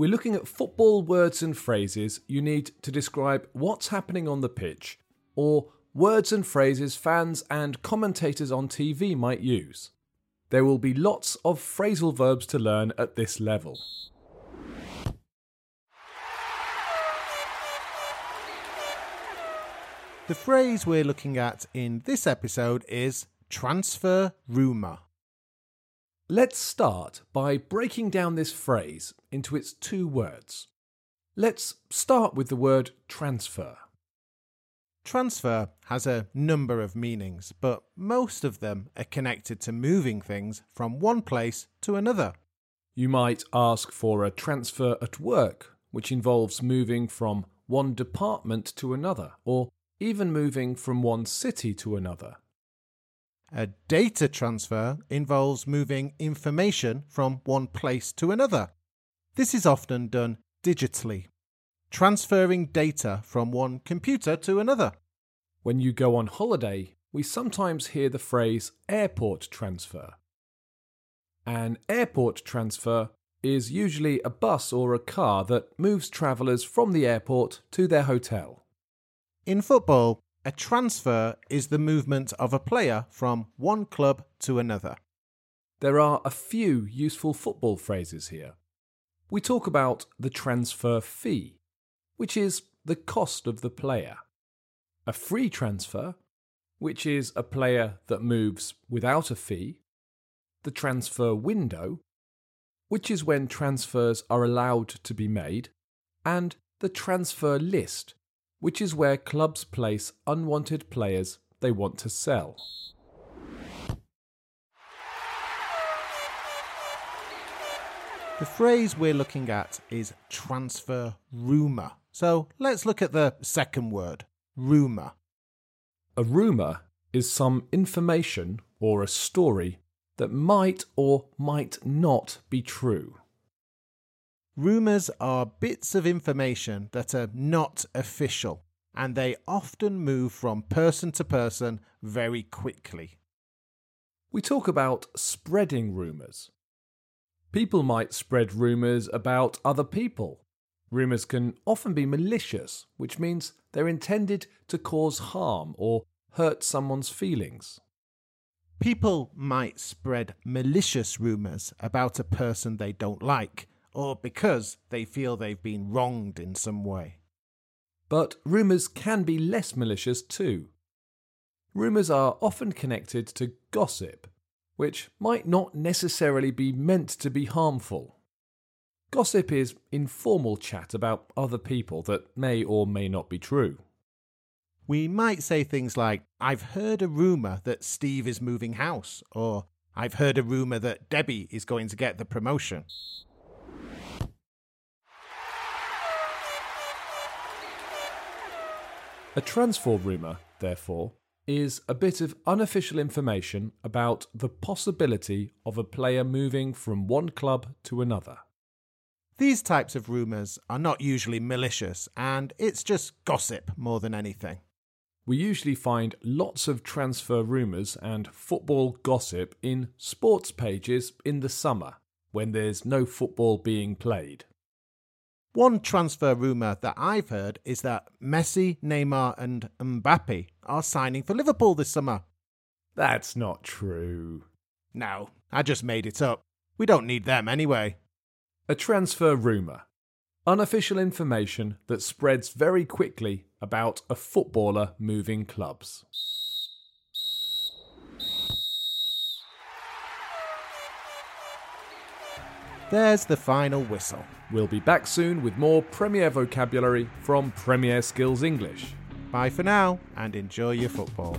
we're looking at football words and phrases you need to describe what's happening on the pitch, or words and phrases fans and commentators on TV might use. There will be lots of phrasal verbs to learn at this level. The phrase we're looking at in this episode is transfer rumour. Let's start by breaking down this phrase into its two words. Let's start with the word transfer. Transfer has a number of meanings, but most of them are connected to moving things from one place to another. You might ask for a transfer at work, which involves moving from one department to another, or even moving from one city to another. A data transfer involves moving information from one place to another. This is often done digitally, transferring data from one computer to another. When you go on holiday, we sometimes hear the phrase airport transfer. An airport transfer is usually a bus or a car that moves travellers from the airport to their hotel. In football, a transfer is the movement of a player from one club to another. There are a few useful football phrases here. We talk about the transfer fee, which is the cost of the player. A free transfer, which is a player that moves without a fee. The transfer window, which is when transfers are allowed to be made. And the transfer list, which is where clubs place unwanted players they want to sell. The phrase we're looking at is transfer rumour. So let's look at the second word, rumour. A rumour is some information or a story that might or might not be true. Rumours are bits of information that are not official, and they often move from person to person very quickly. We talk about spreading rumours. People might spread rumours about other people. Rumours can often be malicious, which means they're intended to cause harm or hurt someone's feelings. People might spread malicious rumours about a person they don't like, or because they feel they've been wronged in some way. But rumours can be less malicious too. Rumours are often connected to gossip, which might not necessarily be meant to be harmful. Gossip is informal chat about other people that may or may not be true. We might say things like, I've heard a rumour that Steve is moving house, or I've heard a rumour that Debbie is going to get the promotion. A transfer rumour, therefore, is a bit of unofficial information about the possibility of a player moving from one club to another. These types of rumours are not usually malicious, and it's just gossip more than anything. We usually find lots of transfer rumours and football gossip in sports pages in the summer when there's no football being played. One transfer rumour that I've heard is that Messi, Neymar, and Mbappe are signing for Liverpool this summer. That's not true. No, I just made it up. We don't need them anyway. A transfer rumour. Unofficial information that spreads very quickly about a footballer moving clubs. There's the final whistle. We'll be back soon with more Premier vocabulary from Premier Skills English. Bye for now and enjoy your football.